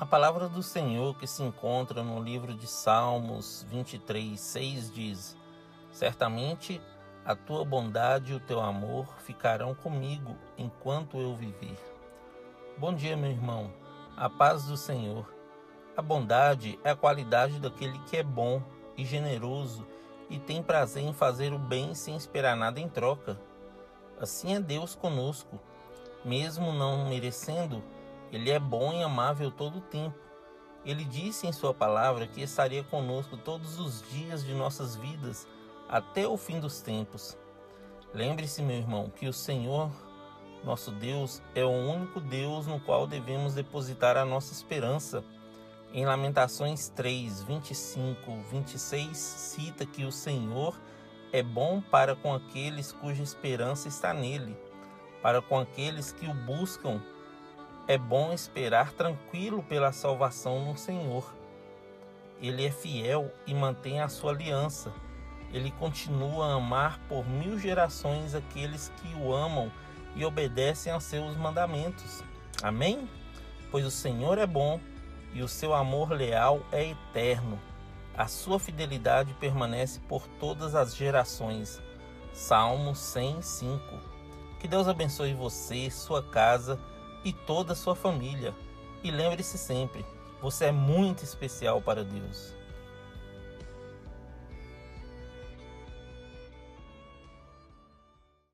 A palavra do Senhor que se encontra no livro de Salmos 23, 6 diz: Certamente a tua bondade e o teu amor ficarão comigo enquanto eu viver. Bom dia, meu irmão. A paz do Senhor. A bondade é a qualidade daquele que é bom e generoso e tem prazer em fazer o bem sem esperar nada em troca. Assim é Deus conosco. Mesmo não merecendo, Ele é bom e amável todo o tempo. Ele disse em Sua palavra que estaria conosco todos os dias de nossas vidas até o fim dos tempos. Lembre-se, meu irmão, que o Senhor nosso Deus é o único Deus no qual devemos depositar a nossa esperança. Em Lamentações 3, 25, 26, cita que o Senhor é bom para com aqueles cuja esperança está nele, para com aqueles que o buscam. É bom esperar tranquilo pela salvação no Senhor. Ele é fiel e mantém a sua aliança. Ele continua a amar por mil gerações aqueles que o amam e obedecem a seus mandamentos. Amém? Pois o Senhor é bom e o seu amor leal é eterno. A sua fidelidade permanece por todas as gerações. Salmo 105. Que Deus abençoe você, sua casa e toda a sua família. E lembre-se sempre, você é muito especial para Deus.